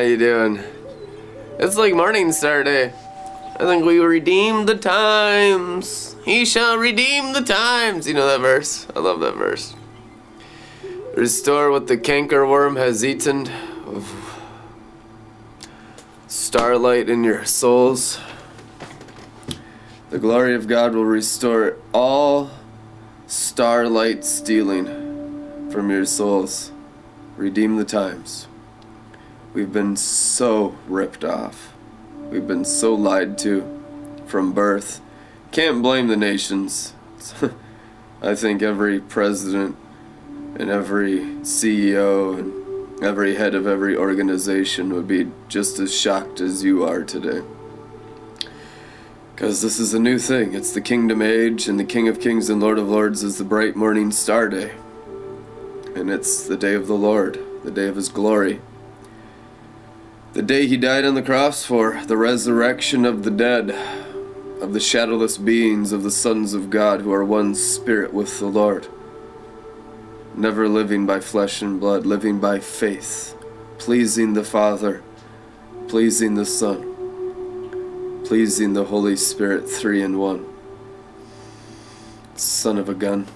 you doing? It's like morning star day. I think we redeemed the times. He shall redeem the times. You know that verse? I love that verse. Restore what the cankerworm has eaten. Starlight in your souls. The glory of God will restore all starlight stealing from your souls. Redeem the times. We've been so ripped off. We've been so lied to from birth. Can't blame the nations. I think every president and every CEO and every head of every organization would be just as shocked as you are today. Because this is a new thing. It's the kingdom age, and the King of Kings and Lord of Lords is the bright morning star day. And it's the day of the Lord, the day of His glory. The day he died on the cross for the resurrection of the dead, of the shadowless beings of the sons of God who are one spirit with the Lord. Never living by flesh and blood, living by faith, pleasing the Father, pleasing the Son, pleasing the Holy Spirit, three in one. Son of a gun.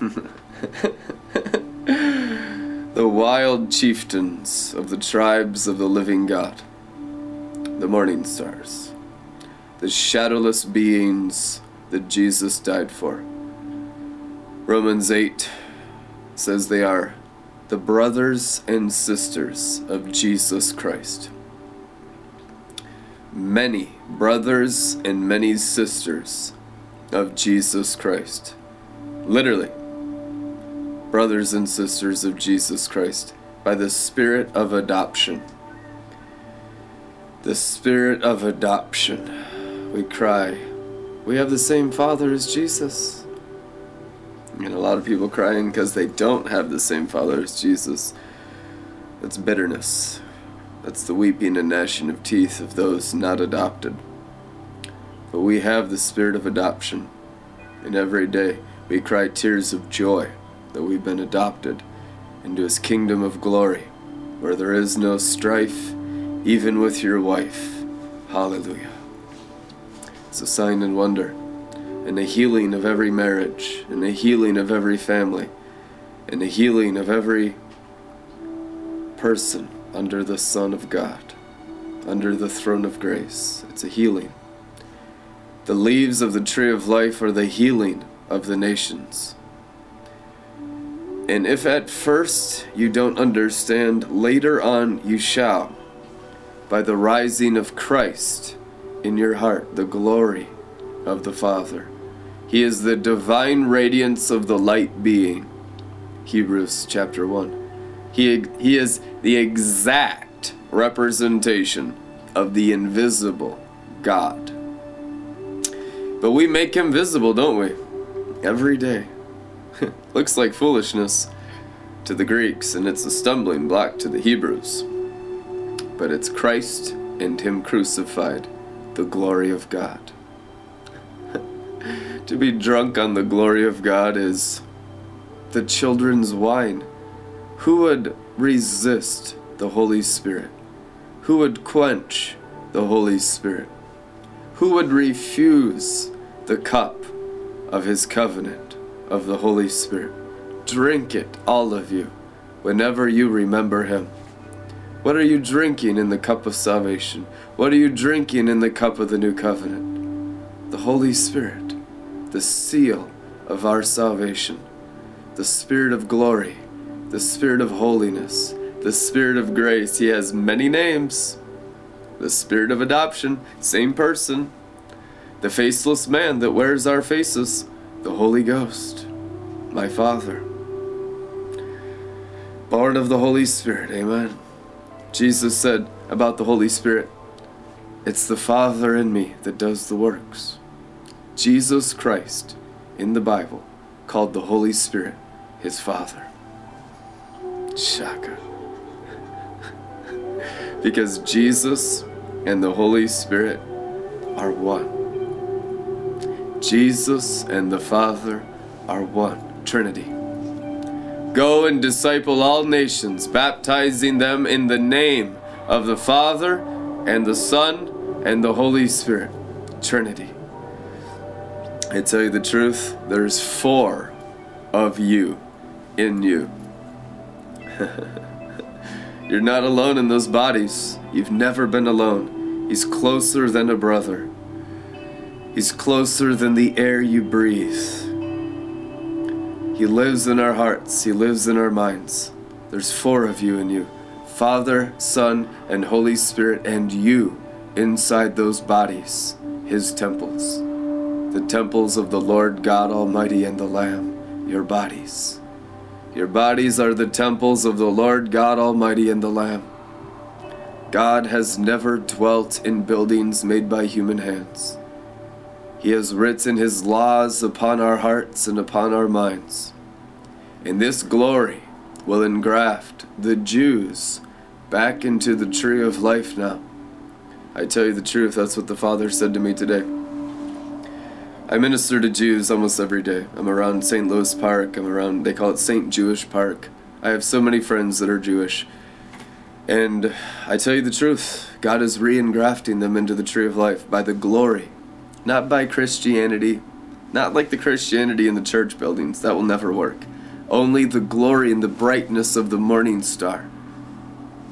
wild chieftains of the tribes of the living God, the morning stars, the shadowless beings that Jesus died for. Romans 8 says they are the brothers and sisters of Jesus Christ. Many brothers and many sisters of Jesus Christ. Literally brothers and sisters of Jesus Christ, by the Spirit of adoption. The Spirit of adoption. We cry, We have the same Father as Jesus. And a lot of people crying because they don't have the same Father as Jesus. That's bitterness. That's the weeping and gnashing of teeth of those not adopted. But we have the Spirit of adoption. And every day we cry tears of joy that we've been adopted into his kingdom of glory, where there is no strife, even with your wife. Hallelujah. It's a sign and wonder, and a healing of every marriage, and a healing of every family, and a healing of every person under the Son of God, under the throne of grace. It's a healing. The leaves of the tree of life are the healing of the nations. And if at first you don't understand, later on you shall, by the rising of Christ in your heart, the glory of the Father. He is the divine radiance of the light being. Hebrews chapter 1. He, he is the exact representation of the invisible God. But we make him visible, don't we? Every day. Looks like foolishness to the Greeks, and it's a stumbling block to the Hebrews. But it's Christ and Him crucified, the glory of God. to be drunk on the glory of God is the children's wine. Who would resist the Holy Spirit? Who would quench the Holy Spirit? Who would refuse the cup of His covenant? Of the Holy Spirit. Drink it, all of you, whenever you remember Him. What are you drinking in the cup of salvation? What are you drinking in the cup of the new covenant? The Holy Spirit, the seal of our salvation, the Spirit of glory, the Spirit of holiness, the Spirit of grace. He has many names. The Spirit of adoption, same person. The faceless man that wears our faces, the Holy Ghost, my Father. Born of the Holy Spirit, amen. Jesus said about the Holy Spirit, It's the Father in me that does the works. Jesus Christ, in the Bible, called the Holy Spirit his Father. Shaka. because Jesus and the Holy Spirit are one. Jesus and the Father are one. Trinity. Go and disciple all nations, baptizing them in the name of the Father and the Son and the Holy Spirit. Trinity. I tell you the truth, there's four of you in you. You're not alone in those bodies. You've never been alone. He's closer than a brother. He's closer than the air you breathe. He lives in our hearts, He lives in our minds. There's four of you in you Father, Son, and Holy Spirit, and you inside those bodies, His temples. The temples of the Lord God Almighty and the Lamb, your bodies. Your bodies are the temples of the Lord God Almighty and the Lamb. God has never dwelt in buildings made by human hands. He has written His laws upon our hearts and upon our minds. And this glory will engraft the Jews back into the tree of life now. I tell you the truth, that's what the Father said to me today. I minister to Jews almost every day. I'm around St. Louis Park. I'm around, they call it St. Jewish Park. I have so many friends that are Jewish. And I tell you the truth, God is re engrafting them into the tree of life by the glory, not by Christianity, not like the Christianity in the church buildings. That will never work. Only the glory and the brightness of the morning star,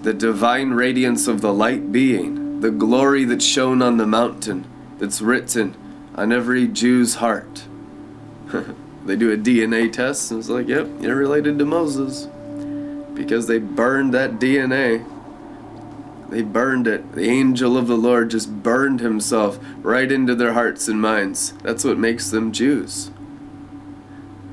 the divine radiance of the light being, the glory that shone on the mountain, that's written on every Jew's heart. they do a DNA test and it's like, yep, you're related to Moses. Because they burned that DNA. They burned it. The angel of the Lord just burned himself right into their hearts and minds. That's what makes them Jews.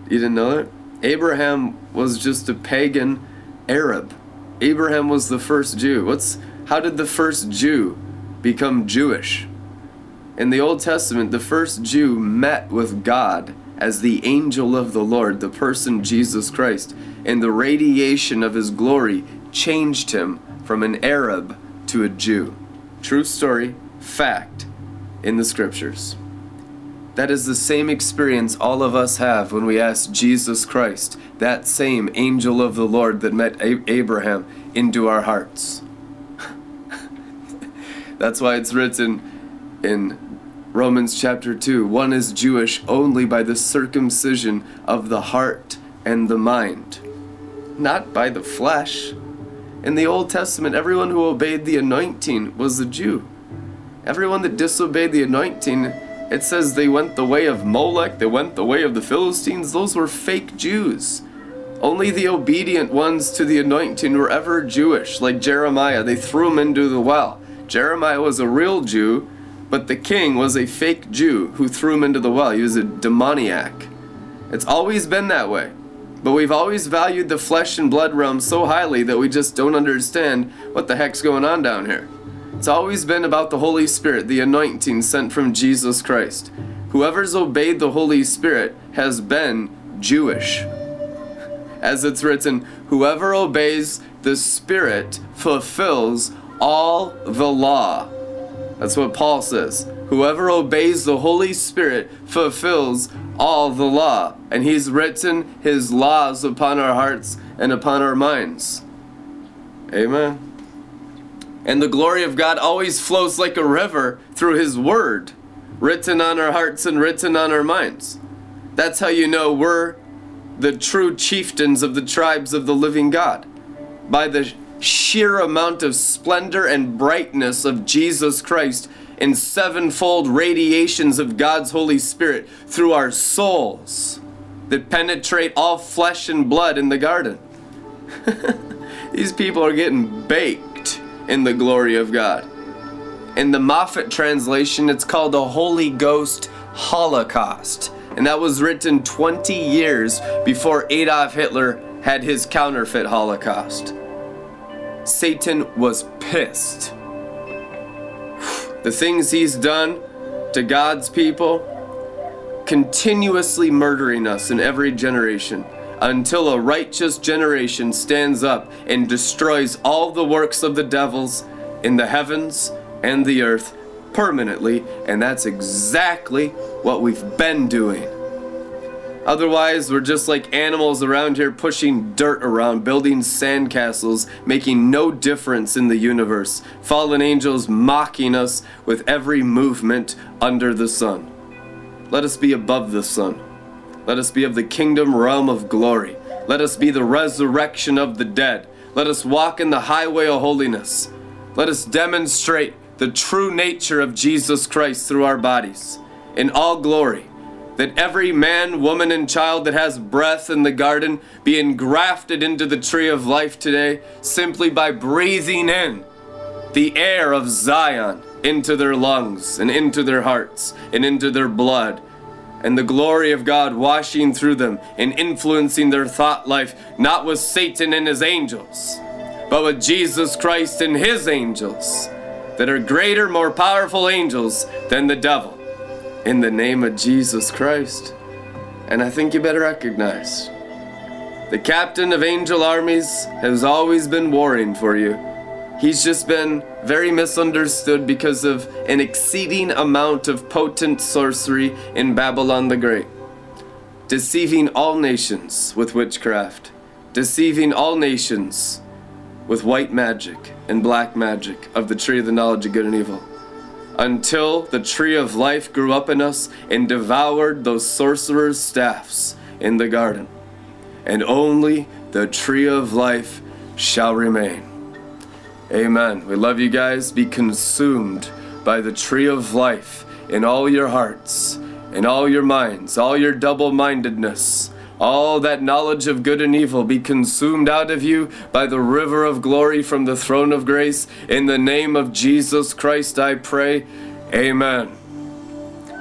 You didn't know that? Abraham was just a pagan Arab. Abraham was the first Jew. What's how did the first Jew become Jewish? In the Old Testament, the first Jew met with God as the angel of the Lord, the person Jesus Christ, and the radiation of his glory changed him from an Arab to a Jew. True story, fact, in the scriptures. That is the same experience all of us have when we ask Jesus Christ, that same angel of the Lord that met Abraham, into our hearts. That's why it's written in Romans chapter 2 one is Jewish only by the circumcision of the heart and the mind, not by the flesh. In the Old Testament, everyone who obeyed the anointing was a Jew. Everyone that disobeyed the anointing, it says they went the way of Molech, they went the way of the Philistines. Those were fake Jews. Only the obedient ones to the anointing were ever Jewish, like Jeremiah. They threw him into the well. Jeremiah was a real Jew but the king was a fake Jew who threw him into the well. He was a demoniac. It's always been that way. But we've always valued the flesh and blood realm so highly that we just don't understand what the heck's going on down here. It's always been about the Holy Spirit, the anointing sent from Jesus Christ. Whoever's obeyed the Holy Spirit has been Jewish. As it's written, whoever obeys the Spirit fulfills all the law. That's what Paul says. Whoever obeys the Holy Spirit fulfills all the law. And he's written his laws upon our hearts and upon our minds. Amen. And the glory of God always flows like a river through his word, written on our hearts and written on our minds. That's how you know we're the true chieftains of the tribes of the living God. By the sheer amount of splendor and brightness of Jesus Christ in sevenfold radiations of God's Holy Spirit through our souls that penetrate all flesh and blood in the garden. These people are getting baked in the glory of God. In the Moffatt translation, it's called the Holy Ghost Holocaust. And that was written 20 years before Adolf Hitler had his counterfeit Holocaust. Satan was pissed. The things he's done to God's people, continuously murdering us in every generation until a righteous generation stands up and destroys all the works of the devils in the heavens and the earth permanently, and that's exactly what we've been doing. Otherwise, we're just like animals around here pushing dirt around, building sandcastles, making no difference in the universe. Fallen angels mocking us with every movement under the sun. Let us be above the sun. Let us be of the kingdom realm of glory. Let us be the resurrection of the dead. Let us walk in the highway of holiness. Let us demonstrate the true nature of Jesus Christ through our bodies in all glory that every man, woman, and child that has breath in the garden be engrafted into the tree of life today simply by breathing in the air of Zion into their lungs and into their hearts and into their blood. And the glory of God washing through them and influencing their thought life, not with Satan and his angels, but with Jesus Christ and his angels that are greater, more powerful angels than the devil in the name of Jesus Christ. And I think you better recognize the captain of angel armies has always been warring for you. He's just been very misunderstood because of an exceeding amount of potent sorcery in Babylon the Great, deceiving all nations with witchcraft, deceiving all nations with white magic and black magic of the tree of the knowledge of good and evil until the tree of life grew up in us and devoured those sorcerers' staffs in the garden. And only the tree of life shall remain. Amen. We love you guys. Be consumed by the tree of life in all your hearts, in all your minds, all your double mindedness all that knowledge of good and evil be consumed out of you by the river of glory from the throne of grace. In the name of Jesus Christ, I pray. Amen.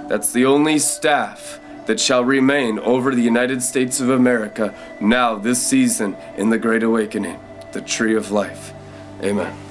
That's the only staff that shall remain over the United States of America now, this season, in the Great Awakening, the tree of life. Amen.